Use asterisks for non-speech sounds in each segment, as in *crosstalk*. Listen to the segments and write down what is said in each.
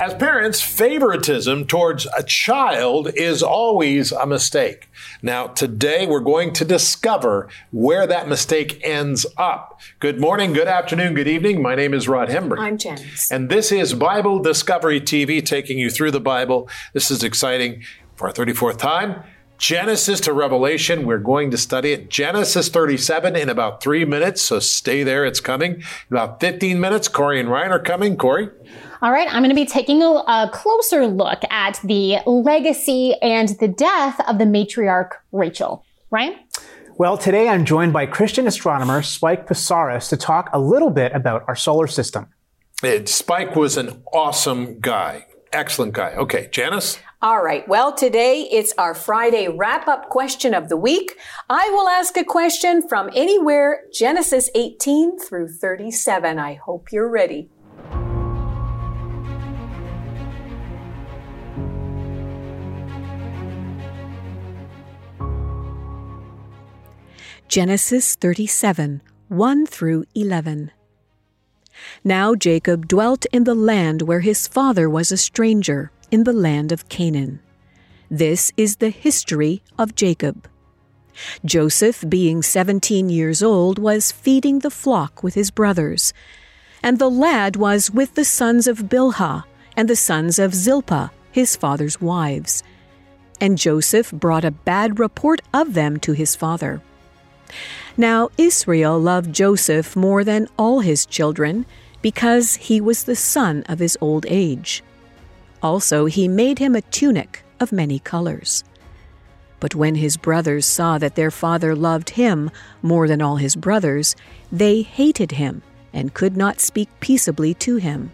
As parents, favoritism towards a child is always a mistake. Now, today we're going to discover where that mistake ends up. Good morning, good afternoon, good evening. My name is Rod Hembree. I'm Janice. And this is Bible Discovery TV taking you through the Bible. This is exciting for our 34th time. Genesis to Revelation. We're going to study it. Genesis 37 in about three minutes, so stay there. It's coming. In about 15 minutes, Corey and Ryan are coming. Corey? All right, I'm going to be taking a, a, closer look at the legacy and the death of the matriarch Rachel. Right? Well, today I'm joined by Christian astronomer Spike Psarris to talk a little bit about our solar system. Uh, Spike was an awesome guy. Excellent guy. Okay, Janice? All right. Well, today it's our Friday wrap up question of the week. I will ask a question from anywhere Genesis 18 through 37. I hope you're ready. Genesis 37 1 through 11. Now Jacob dwelt in the land where his father was a stranger, in the land of Canaan. This is the history of Jacob. Joseph, being seventeen years old, was feeding the flock with his brothers. And the lad was with the sons of Bilhah and the sons of Zilpah, his father's wives. And Joseph brought a bad report of them to his father. Now Israel loved Joseph more than all his children, because he was the son of his old age. Also, he made him a tunic of many colors. But when his brothers saw that their father loved him more than all his brothers, they hated him and could not speak peaceably to him.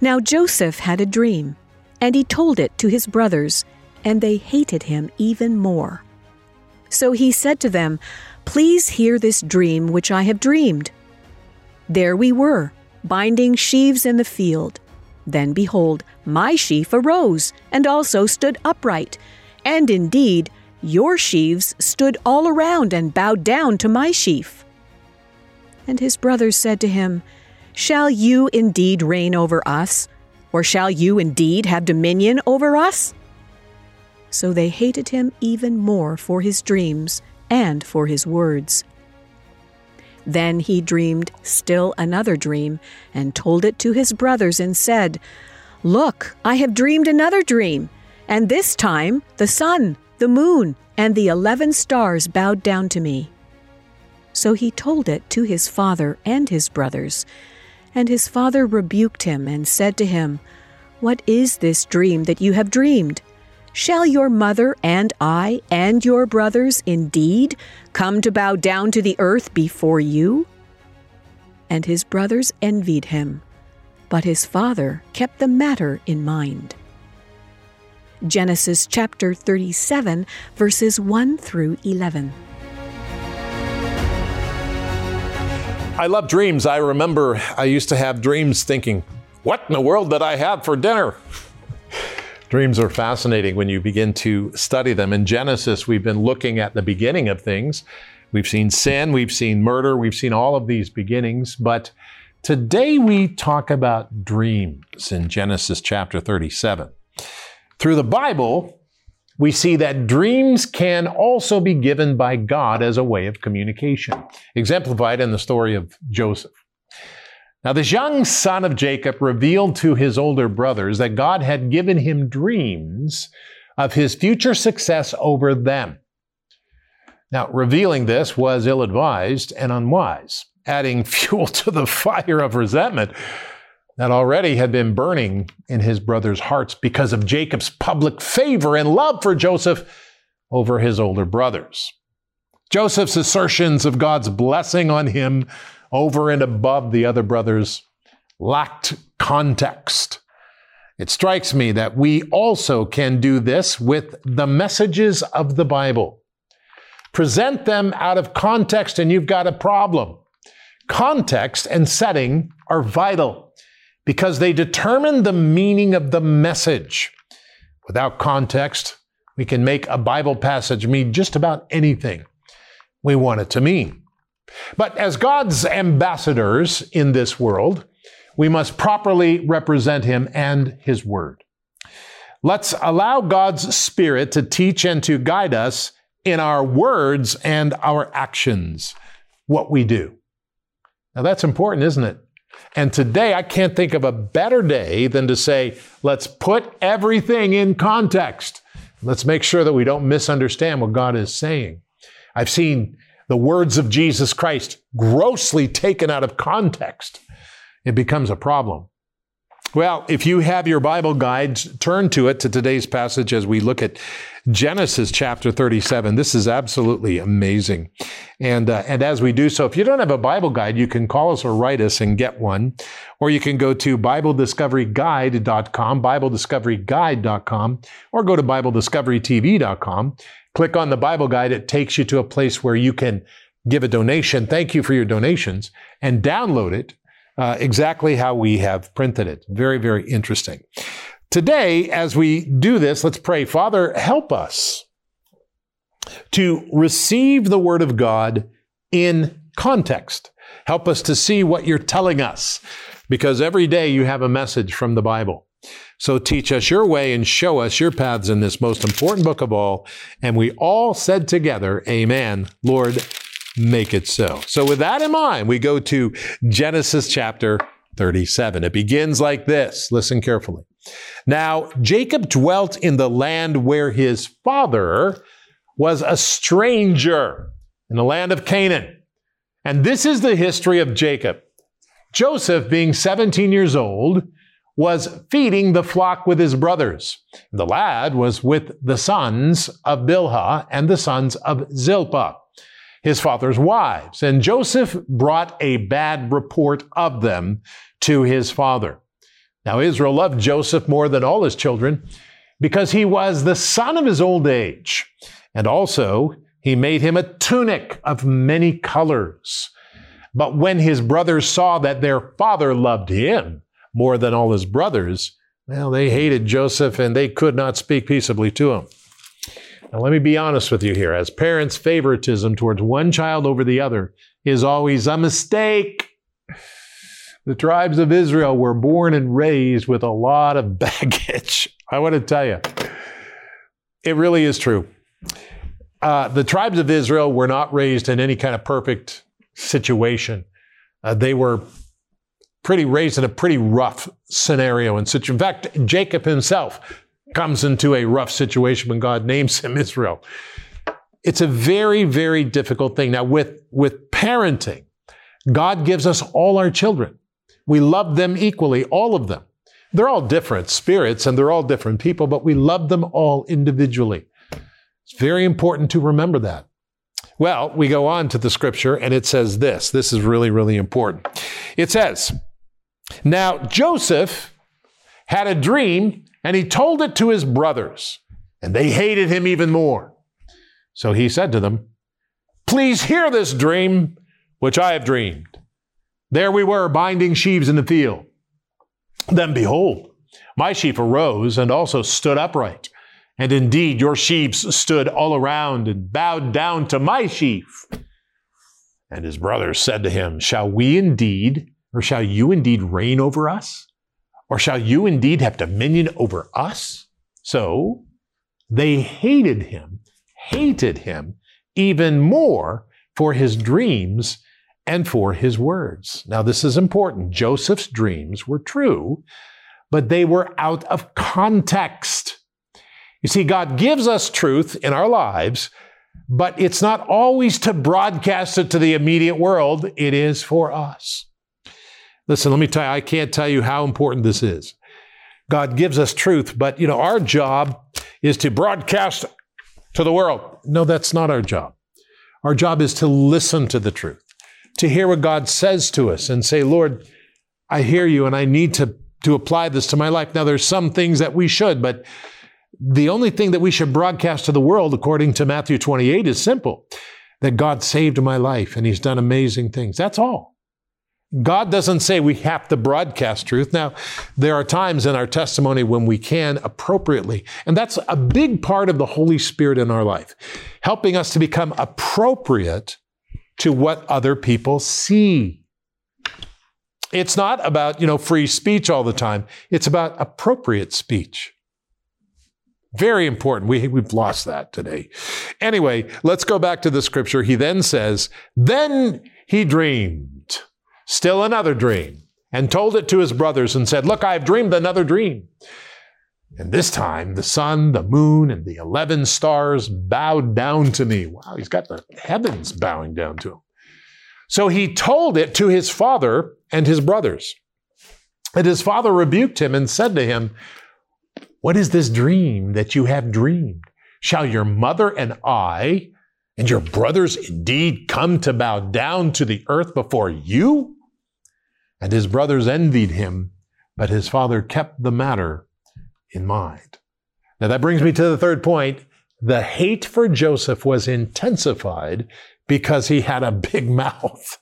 Now Joseph had a dream, and he told it to his brothers, and they hated him even more. So he said to them, Please hear this dream which I have dreamed. There we were, binding sheaves in the field. Then behold, my sheaf arose, and also stood upright. And indeed, your sheaves stood all around and bowed down to my sheaf. And his brothers said to him, Shall you indeed reign over us? Or shall you indeed have dominion over us? So they hated him even more for his dreams and for his words. Then he dreamed still another dream, and told it to his brothers, and said, Look, I have dreamed another dream, and this time the sun, the moon, and the eleven stars bowed down to me. So he told it to his father and his brothers. And his father rebuked him, and said to him, What is this dream that you have dreamed? Shall your mother and I and your brothers indeed come to bow down to the earth before you? And his brothers envied him, but his father kept the matter in mind. Genesis chapter 37, verses 1 through 11. I love dreams. I remember I used to have dreams thinking, what in the world did I have for dinner? Dreams are fascinating when you begin to study them. In Genesis, we've been looking at the beginning of things. We've seen sin, we've seen murder, we've seen all of these beginnings, but today we talk about dreams in Genesis chapter 37. Through the Bible, we see that dreams can also be given by God as a way of communication, exemplified in the story of Joseph. Now, this young son of Jacob revealed to his older brothers that God had given him dreams of his future success over them. Now, revealing this was ill advised and unwise, adding *laughs* fuel to the fire of resentment that already had been burning in his brothers' hearts because of Jacob's public favor and love for Joseph over his older brothers. Joseph's assertions of God's blessing on him over and above the other brothers lacked context. It strikes me that we also can do this with the messages of the Bible. Present them out of context, and you've got a problem. Context and setting are vital because they determine the meaning of the message. Without context, we can make a Bible passage mean just about anything we want it to mean. But as God's ambassadors in this world, we must properly represent him and his word. Let's allow God's Spirit to teach and to guide us in our words and our actions, what we do. Now that's important, isn't it? And today, I can't think of a better day than to say, let's put everything in context. Let's make sure that we don't misunderstand what God is saying. I've seen the words of Jesus Christ grossly taken out of context. It becomes a problem. Well, if you have your Bible guides, turn to it to today's passage as we look at Genesis chapter 37. This is absolutely amazing. And, uh, and as we do so, if you don't have a Bible guide, you can call us or write us and get one. Or you can go to BibleDiscoveryGuide.com, BibleDiscoveryGuide.com, or go to BibleDiscoveryTV.com. Click on the Bible guide. It takes you to a place where you can give a donation. Thank you for your donations and download it uh, exactly how we have printed it. Very, very interesting. Today, as we do this, let's pray. Father, help us to receive the Word of God in context. Help us to see what you're telling us, because every day you have a message from the Bible. So teach us your way and show us your paths in this most important book of all. And we all said together, Amen. Lord, make it so. So, with that in mind, we go to Genesis chapter 37. It begins like this. Listen carefully. Now, Jacob dwelt in the land where his father was a stranger in the land of Canaan. And this is the history of Jacob. Joseph, being 17 years old, was feeding the flock with his brothers. The lad was with the sons of Bilhah and the sons of Zilpah his father's wives. And Joseph brought a bad report of them to his father. Now, Israel loved Joseph more than all his children because he was the son of his old age. And also, he made him a tunic of many colors. But when his brothers saw that their father loved him more than all his brothers, well, they hated Joseph and they could not speak peaceably to him. Now, let me be honest with you here. As parents, favoritism towards one child over the other is always a mistake. The tribes of Israel were born and raised with a lot of *laughs* baggage. I want to tell you, it really is true. Uh, the tribes of Israel were not raised in any kind of perfect situation. Uh, they were pretty raised in a pretty rough scenario and such. In fact, Jacob himself comes into a rough situation when God names him Israel. It's a very, very difficult thing. Now, with, with parenting, God gives us all our children. We love them equally, all of them. They're all different spirits and they're all different people, but we love them all individually. It's very important to remember that. Well, we go on to the scripture and it says this. This is really, really important. It says, Now Joseph had a dream and he told it to his brothers, and they hated him even more. So he said to them, Please hear this dream which I have dreamed. There we were binding sheaves in the field. Then behold, my sheaf arose and also stood upright. And indeed, your sheaves stood all around and bowed down to my sheaf. And his brothers said to him, Shall we indeed, or shall you indeed reign over us? Or shall you indeed have dominion over us? So they hated him, hated him even more for his dreams and for his words. Now, this is important. Joseph's dreams were true, but they were out of context. You see, God gives us truth in our lives, but it's not always to broadcast it to the immediate world, it is for us. Listen, let me tell you, I can't tell you how important this is. God gives us truth, but you know, our job is to broadcast to the world. No, that's not our job. Our job is to listen to the truth, to hear what God says to us and say, Lord, I hear you and I need to, to apply this to my life. Now, there's some things that we should, but the only thing that we should broadcast to the world, according to Matthew 28, is simple that God saved my life and He's done amazing things. That's all. God doesn't say we have to broadcast truth. Now, there are times in our testimony when we can appropriately, and that's a big part of the Holy Spirit in our life, helping us to become appropriate to what other people see. It's not about, you know, free speech all the time. It's about appropriate speech. Very important. We, we've lost that today. Anyway, let's go back to the scripture. He then says, Then he dreamed still another dream and told it to his brothers and said, Look, I have dreamed another dream. And this time the sun, the moon, and the 11 stars bowed down to me. Wow, he's got the heavens bowing down to him. So he told it to his father and his brothers. And his father rebuked him and said to him, What is this dream that you have dreamed? Shall your mother and I and your brothers indeed come to bow down to the earth before you? And his brothers envied him, but his father kept the matter in mind. Now that brings me to the third point. The hate for Joseph was intensified because he had a big *laughs* mouth.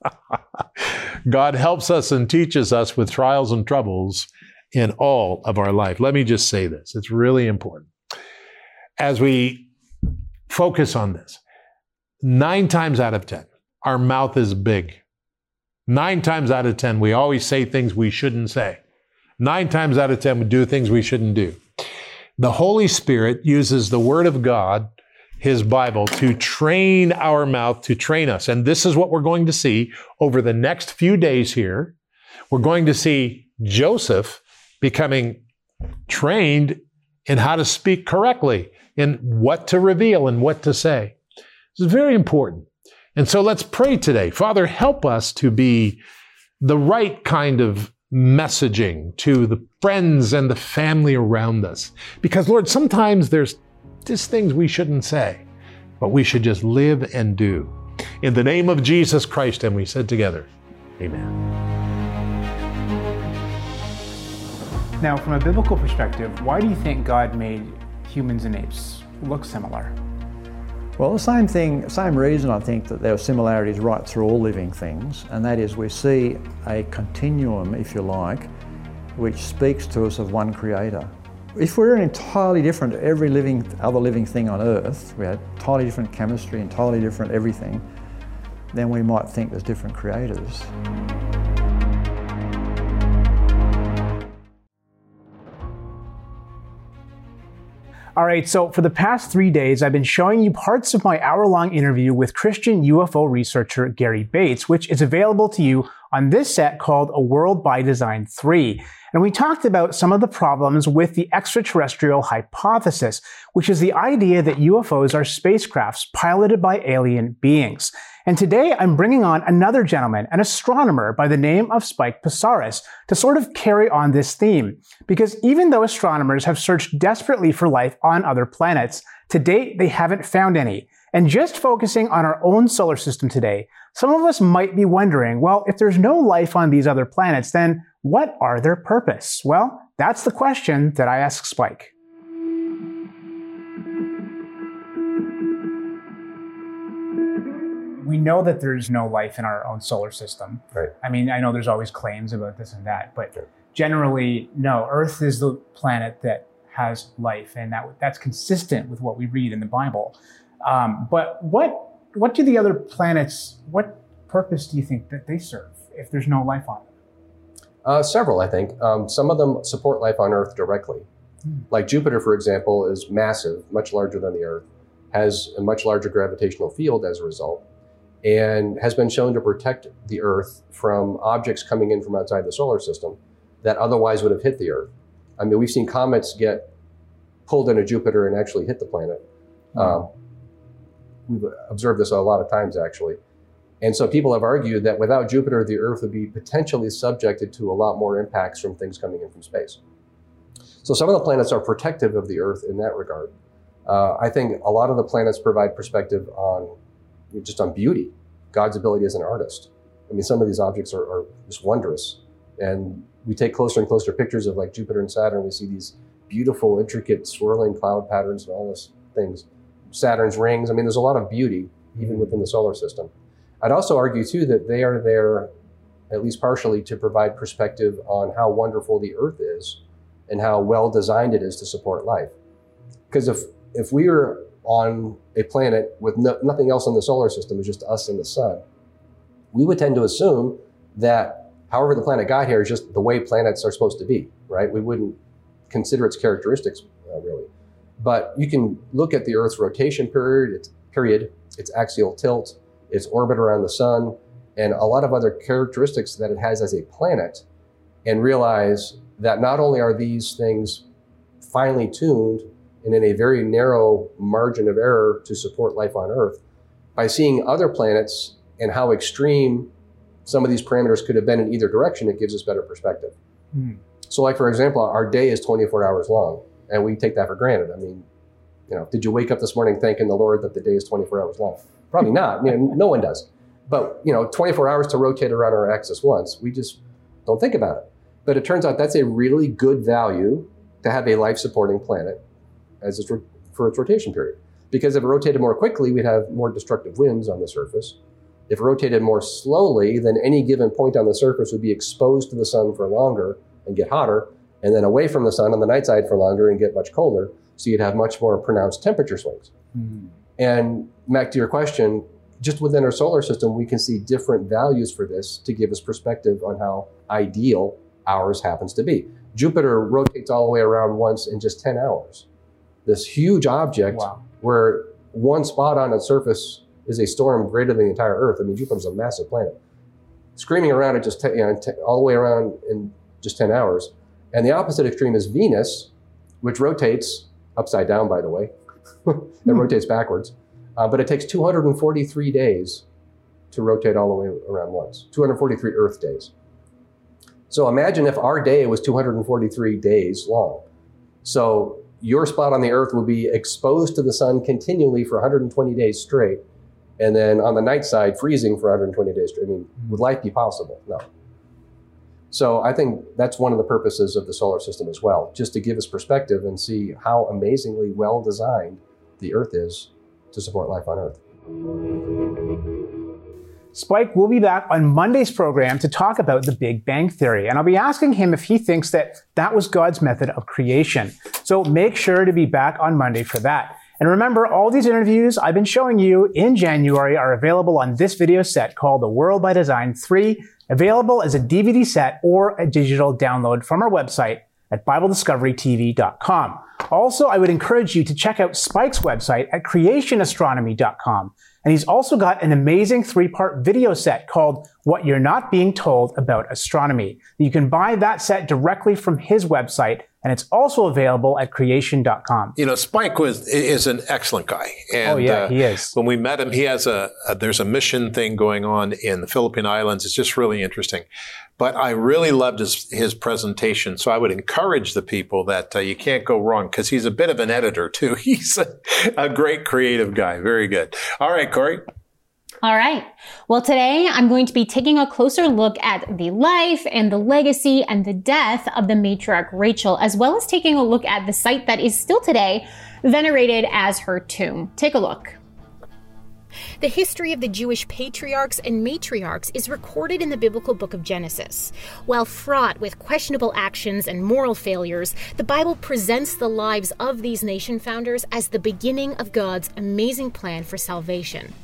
God helps us and teaches us with trials and troubles in all of our life. Let me just say this. It's really important. As we focus on this, nine times out of 10, our mouth is big. Nine times out of 10, we always say things we shouldn't say. Nine times out of 10, we do things we shouldn't do. The Holy Spirit uses the Word of God, His Bible, to train our mouth, to train us. And this is what we're going to see over the next few days here. We're going to see Joseph becoming trained in how to speak correctly, in what to reveal and what to say. This is very important. And so let's pray today. Father, help us to be the right kind of messaging to the friends and the family around us. Because, Lord, sometimes there's just things we shouldn't say, but we should just live and do. In the name of Jesus Christ, and we said together, Amen. Now, from a biblical perspective, why do you think God made humans and apes look similar? Well, the same thing, same reason I think that there are similarities right through all living things, and that is we see a continuum, if you like, which speaks to us of one creator. If we're entirely different to every living, other living thing on earth, we had entirely different chemistry, entirely different everything, then we might think there's different creators. All right, so for the past three days, I've been showing you parts of my hour long interview with Christian UFO researcher Gary Bates, which is available to you on this set called A World by Design 3. And we talked about some of the problems with the extraterrestrial hypothesis, which is the idea that UFOs are spacecrafts piloted by alien beings. And today I'm bringing on another gentleman, an astronomer by the name of Spike Psarris, to sort of carry on this theme. Because even though astronomers have searched desperately for life on other planets, to date they haven't found any. And just focusing on our own solar system today, some of us might be wondering, well, if there's no life on these other planets, then what are their purpose? Well, that's the question that I ask Spike. we know that there's no life in our own solar system. Right. I mean, I know there's always claims about this and that, but generally, no. Earth is the planet that has life, and that that's consistent with what we read in the Bible. Um, but what what do the other planets? What purpose do you think that they serve if there's no life on them? Uh, several, I think. Um, some of them support life on Earth directly. Hmm. Like Jupiter, for example, is massive, much larger than the Earth, has a much larger gravitational field as a result and has been shown to protect the Earth from objects coming in from outside the solar system that otherwise would have hit the Earth. I mean, we've seen comets get pulled into Jupiter and actually hit the planet. Mm-hmm. Um, we've observed this a lot of times, actually. And so people have argued that without Jupiter, the Earth would be potentially subjected to a lot more impacts from things coming in from space. So some of the planets are protective of the Earth in that regard. Uh, I think a lot of the planets provide perspective on just on beauty, God's ability as an artist. I mean, some of these objects are, are just wondrous. And we take closer and closer pictures of like Jupiter and Saturn. We see these beautiful, intricate, swirling cloud patterns and all these things. Saturn's rings. I mean, there's a lot of beauty even within the solar system. I'd also argue too that they are there, at least partially, to provide perspective on how wonderful the Earth is and how well designed it is to support life. Because if if we were on a planet with no, nothing else in the solar system, it's just us and the sun, we would tend to assume that However, the planet got here is just the way planets are supposed to be, right? We wouldn't consider its characteristics uh, really. But you can look at the Earth's rotation period, its period, its axial tilt, its orbit around the sun, and a lot of other characteristics that it has as a planet, and realize that not only are these things finely tuned and in a very narrow margin of error to support life on Earth, by seeing other planets and how extreme some of these parameters could have been in either direction, it gives us better perspective. Mm. So, like for example, our day is 24 hours long, and we take that for granted. I mean, you know, did you wake up this morning thanking the Lord that the day is 24 hours long? Probably *laughs* not. You know, no one does. But you know, 24 hours to rotate around our axis once, we just don't think about it. But it turns out that's a really good value to have a life-supporting planet as its, for its rotation period. Because if it rotated more quickly, we'd have more destructive winds on the surface. If it rotated more slowly, then any given point on the surface would be exposed to the sun for longer and get hotter, and then away from the sun on the night side for longer and get much colder. So you'd have much more pronounced temperature swings. Mm. And back to your question, just within our solar system, we can see different values for this to give us perspective on how ideal ours happens to be. Jupiter rotates all the way around once in just 10 hours. This huge object wow. where one spot on its surface is a storm greater than the entire Earth. I mean, Jupiter's a massive planet. Screaming around it just you know, all the way around in just 10 hours. And the opposite extreme is Venus, which rotates upside down, by the way. *laughs* it hmm. rotates backwards. Uh, but it takes 243 days to rotate all the way around once, 243 Earth days. So imagine if our day was 243 days long. So your spot on the Earth would be exposed to the sun continually for 120 days straight, and then on the night side, freezing for 120 days straight. I mean, would life be possible? No. So I think that's one of the purposes of the solar system as well, just to give us perspective and see how amazingly well designed the Earth is to support life on Earth. Spike will be back on Monday's program to talk about the Big Bang Theory, and I'll be asking him if he thinks that that was God's method of creation. So make sure to be back on Monday for that. And remember, all these interviews I've been showing you in January are available on this video set called The World by Design 3, available as a DVD set or a digital download from our website at BibleDiscoveryTV.com. Also, I would encourage you to check out Spike's website at creationastronomy.com. And he's also got an amazing three part video set called What You're Not Being Told About Astronomy. You can buy that set directly from his website and it's also available at creation.com. You know, Spike was is an excellent guy. And, oh yeah, uh, he is. When we met him, he has a, a, there's a mission thing going on in the Philippine Islands. It's just really interesting. But I really loved his his presentation, so I would encourage the people that uh, you can't go wrong because he's a bit of an editor too. *laughs* He's a, a great creative guy. Very good. All right, Corey. All right. Well, today I'm going to be taking a closer look at the life and the legacy and the death of the matriarch Rachel, as well as taking a look at the site that is still today venerated as her tomb. Take a look. The history of the Jewish patriarchs and matriarchs is recorded in the biblical book of Genesis. While fraught with questionable actions and moral failures, the Bible presents the lives of these nation founders as the beginning of God's amazing plan for salvation.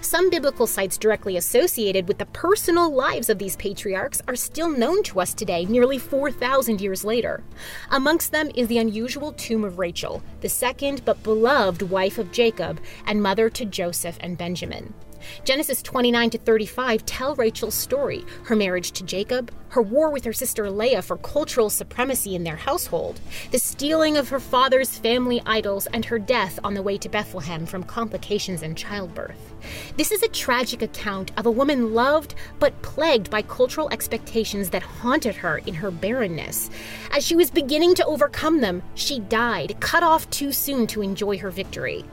Some biblical sites directly associated with the personal lives of these patriarchs are still known to us today, nearly 4,000 years later. Amongst them is the unusual tomb of Rachel, the second but beloved wife of Jacob and mother to Joseph and Benjamin. Genesis 29 to 35 tell Rachel's story, her marriage to Jacob, her war with her sister Leah for cultural supremacy in their household, the stealing of her father's family idols, and her death on the way to Bethlehem from complications in childbirth. This is a tragic account of a woman loved but plagued by cultural expectations that haunted her in her barrenness. As she was beginning to overcome them, she died, cut off too soon to enjoy her victory.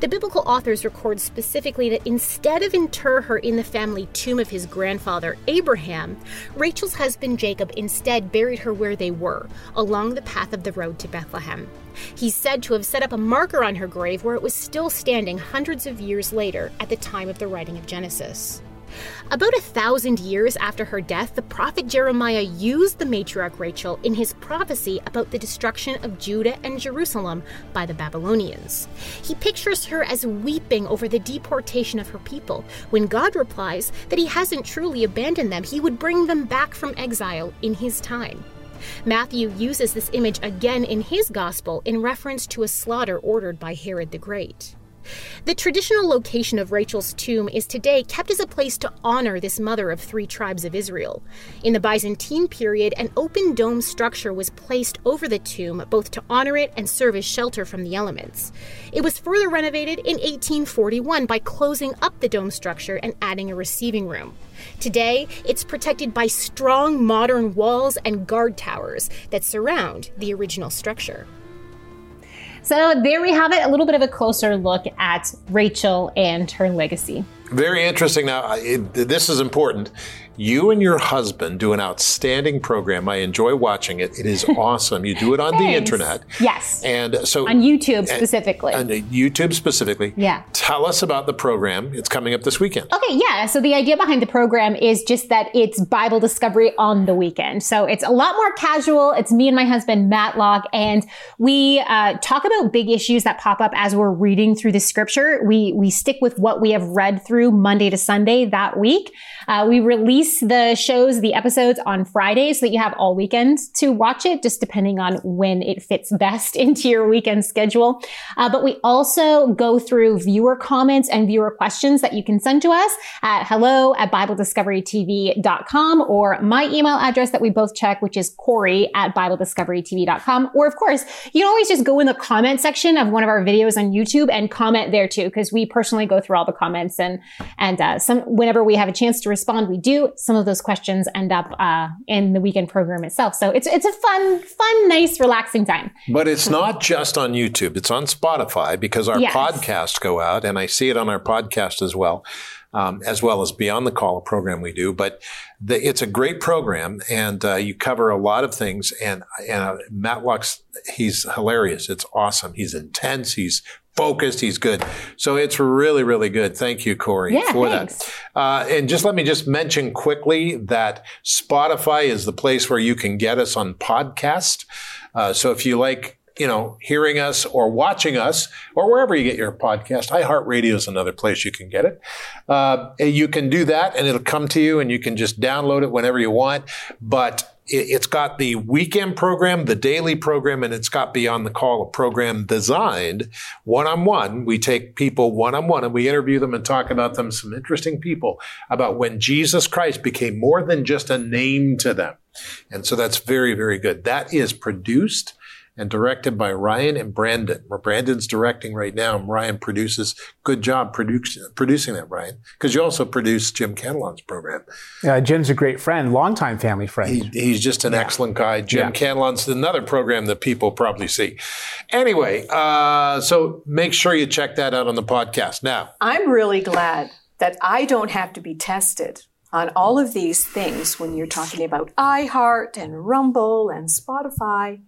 The biblical authors record specifically that instead of inter her in the family tomb of his grandfather Abraham, Rachel's husband Jacob instead buried her where they were, along the path of the road to Bethlehem. He's said to have set up a marker on her grave where it was still standing hundreds of years later at the time of the writing of Genesis. About a thousand years after her death, the prophet Jeremiah used the matriarch Rachel in his prophecy about the destruction of Judah and Jerusalem by the Babylonians. He pictures her as weeping over the deportation of her people, when God replies that he hasn't truly abandoned them, he would bring them back from exile in his time. Matthew uses this image again in his gospel in reference to a slaughter ordered by Herod the Great. The traditional location of Rachel's tomb is today kept as a place to honor this mother of three tribes of Israel. In the Byzantine period, an open dome structure was placed over the tomb both to honor it and serve as shelter from the elements. It was further renovated in 1841 by closing up the dome structure and adding a receiving room. Today, it's protected by strong modern walls and guard towers that surround the original structure. So there we have it, a little bit of a closer look at Rachel and her legacy. Very interesting. Now, it, this is important. You and your husband do an outstanding program. I enjoy watching it. It is *laughs* awesome. You do it on the internet. Yes. And so On YouTube specifically. on YouTube specifically. Yeah. Tell us about the program. It's coming up this weekend. Okay, yeah. So the idea behind the program is just that it's Bible discovery on the weekend. So it's a lot more casual. It's me and my husband, Matlock, and we uh, talk about big issues that pop up as we're reading through the scripture. We we stick with what we have read through Monday to Sunday that week. Uh, we release the shows, the episodes on Fridays so that you have all weekend to watch it, just depending on when it fits best *laughs* into your weekend schedule. Uh, but we also go through viewer comments and viewer questions that you can send to us at hello at BibleDiscoveryTV.com or my email address that we both check, which is Corey at BibleDiscoveryTV.com. Or of course, you can always just go in the comment section of one of our videos on YouTube and comment there too, because we personally go through all the comments and, and, uh, some, whenever we have a chance to respond, we do. Some of those questions end up, uh, in the weekend program itself. So it's, it's a fun, fun, nice, relaxing time. But it's not just on YouTube, it's on Spotify because our Yes. podcasts go out, and I see it on our podcast as well. Um, as well as Beyond the Call, a program we do, but the, it's a great program, and uh, you cover a lot of things. And, and uh, Matlock's he's hilarious. It's awesome. He's intense. He's focused. He's good. So it's really, really good. Thank you, Corey, Yeah, for thanks. that. Uh, and just let me just mention quickly that Spotify is the place where you can get us on podcast. Uh, so if you like, you know, hearing us or watching us or wherever you get your podcast, iHeartRadio is another place you can get it. Uh, you can do that and it'll come to you and you can just download it whenever you want. But it's got the weekend program, the daily program, and it's got Beyond the Call, a program designed one on one. We take people one on one and we interview them and talk about them, some interesting people about when Jesus Christ became more than just a name to them. And so that's very, very good. That is produced and directed by Ryan and Brandon. Where Brandon's directing right now, and Ryan produces. Good job produce, producing that, Ryan, because you also produce Jim Catalon's program. Uh, Jim's a great friend, longtime family friend. He, he's just an excellent guy. Jim Yeah. Catalon's another program that people probably see. Anyway, uh, so make sure you check that out on the podcast. Now, I'm really glad that I don't have to be tested on all of these things when you're talking about iHeart and Rumble and Spotify.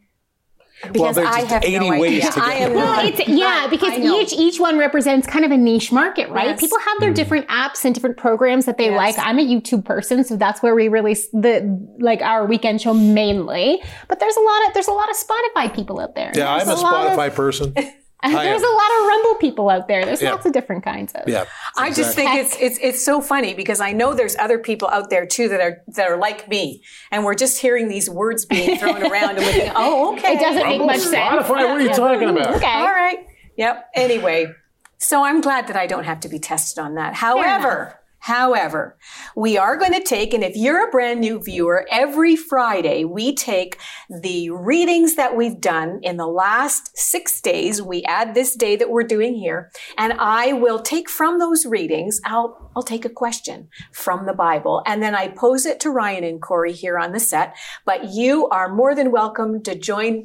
Because there's I just have 80 no ways idea. to get I am. Well, it's yeah, because each each one represents kind of a niche market, right? Yes. People have their mm-hmm. different apps and different programs that they Yes. like. I'm a YouTube person, so that's where we release the like our weekend show mainly. But there's a lot of there's a lot of Spotify people out there. yeah, I'm There's a lot of- Spotify person. *laughs* *laughs* I there's a lot of Rumble people out there. There's Yeah. lots of different kinds of. Yeah. I just think it's it's it's so funny because I know there's other people out there too that are that are like me, and we're just hearing these words being thrown *laughs* around, and we're thinking, oh, okay, It doesn't make much sense. Spotify, what are you talking about? Okay. All right. Yep. Anyway, so I'm glad that I don't have to be tested on that. However, however, we are going to take, and if you're a brand new viewer, every Friday we take the readings that we've done in the last six days. We add this day that we're doing here, and I will take from those readings, I'll, I'll take a question from the Bible, and then I pose it to Ryan and Corey here on the set. But you are more than welcome to join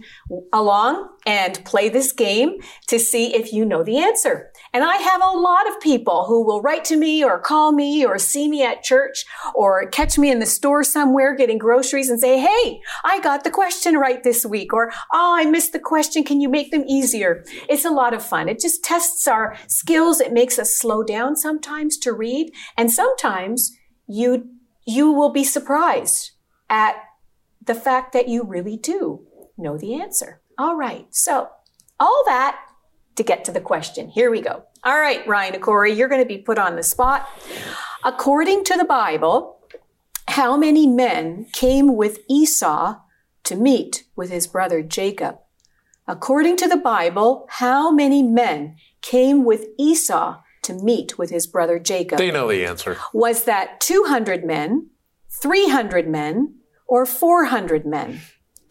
along and play this game to see if you know the answer. And I have a lot of people who will write to me or call me or see me at church or catch me in the store somewhere getting groceries and say, Hey, I got the question right this week. Or, Oh, I missed the question. Can you make them easier? It's a lot of fun. It just tests our skills. It makes us slow down sometimes to read. And sometimes you, you will be surprised at the fact that you really do know the answer. All right. So all that to get to the question. Here we go. All right, Ryan Corey, you're going to be put on the spot. According to the Bible, how many men came with Esau to meet with his brother Jacob? According to the Bible, how many men came with Esau to meet with his brother Jacob? They know the answer. Was that 200 men, 300 men, or 400 men?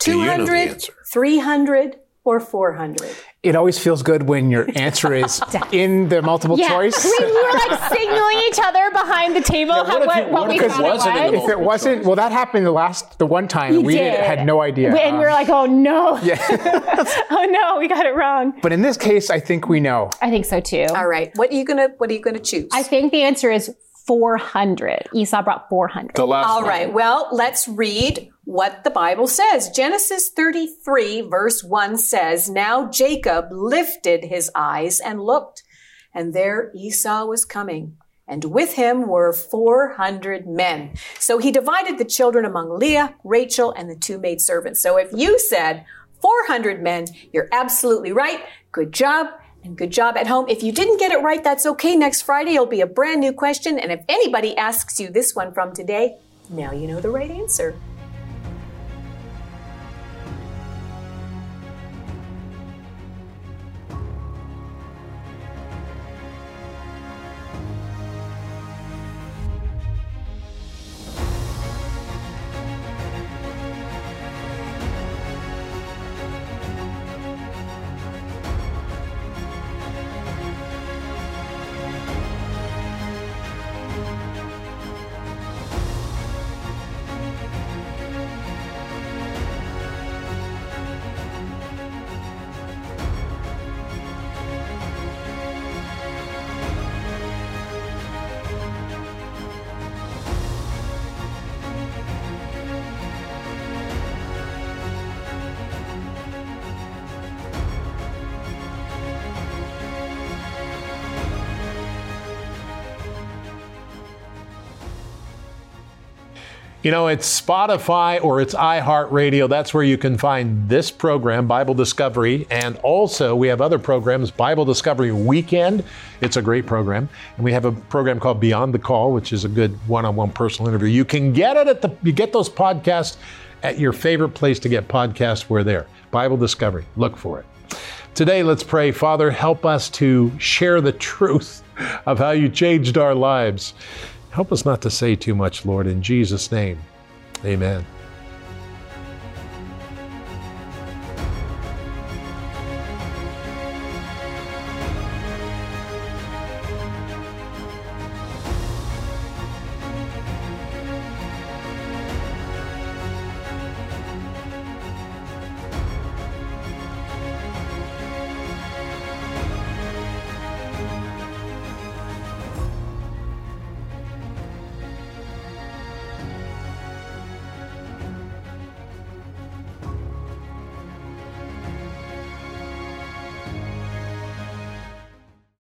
Do you know the 200, answer? 300, or 400? It always feels good when your *laughs* answer is in the multiple Yeah, choice. we were like signaling each other behind the table how, what if what, you- what what we if it wasn't in was. if it wasn't, well, that happened the last, the one time, and we did. had no idea. And we were Um, like, oh no. yeah. *laughs* oh no, we got it wrong. but in this case, I think we know. I think so too. All right. What are you gonna What are you gonna choose? I think the answer is 400. Esau brought 400. The last All one. right. Well, let's read what the Bible says. Genesis 33 verse 1 says, Now Jacob lifted his eyes and looked, and there Esau was coming. And with him were 400 men. So he divided the children among Leah, Rachel, and the two maidservants. So if you said 400 men, you're absolutely right. Good job. And good job at home. If you didn't get it right, that's okay. Next Friday, it'll be a brand new question. And if anybody asks you this one from today, now you know the right answer. You know, it's Spotify or it's iHeartRadio. That's where you can find this program, Bible Discovery. And also, we have other programs, Bible Discovery Weekend. It's a great program. And we have a program called Beyond the Call, which is a good one on one personal interview. You can get it at the, you get those podcasts at your favorite place to get podcasts. We're there. Bible Discovery. Look for it. Today, let's pray. Father, help us to share the truth of how you changed our lives. Help us not to say too much, Lord, in Jesus' name. Amen.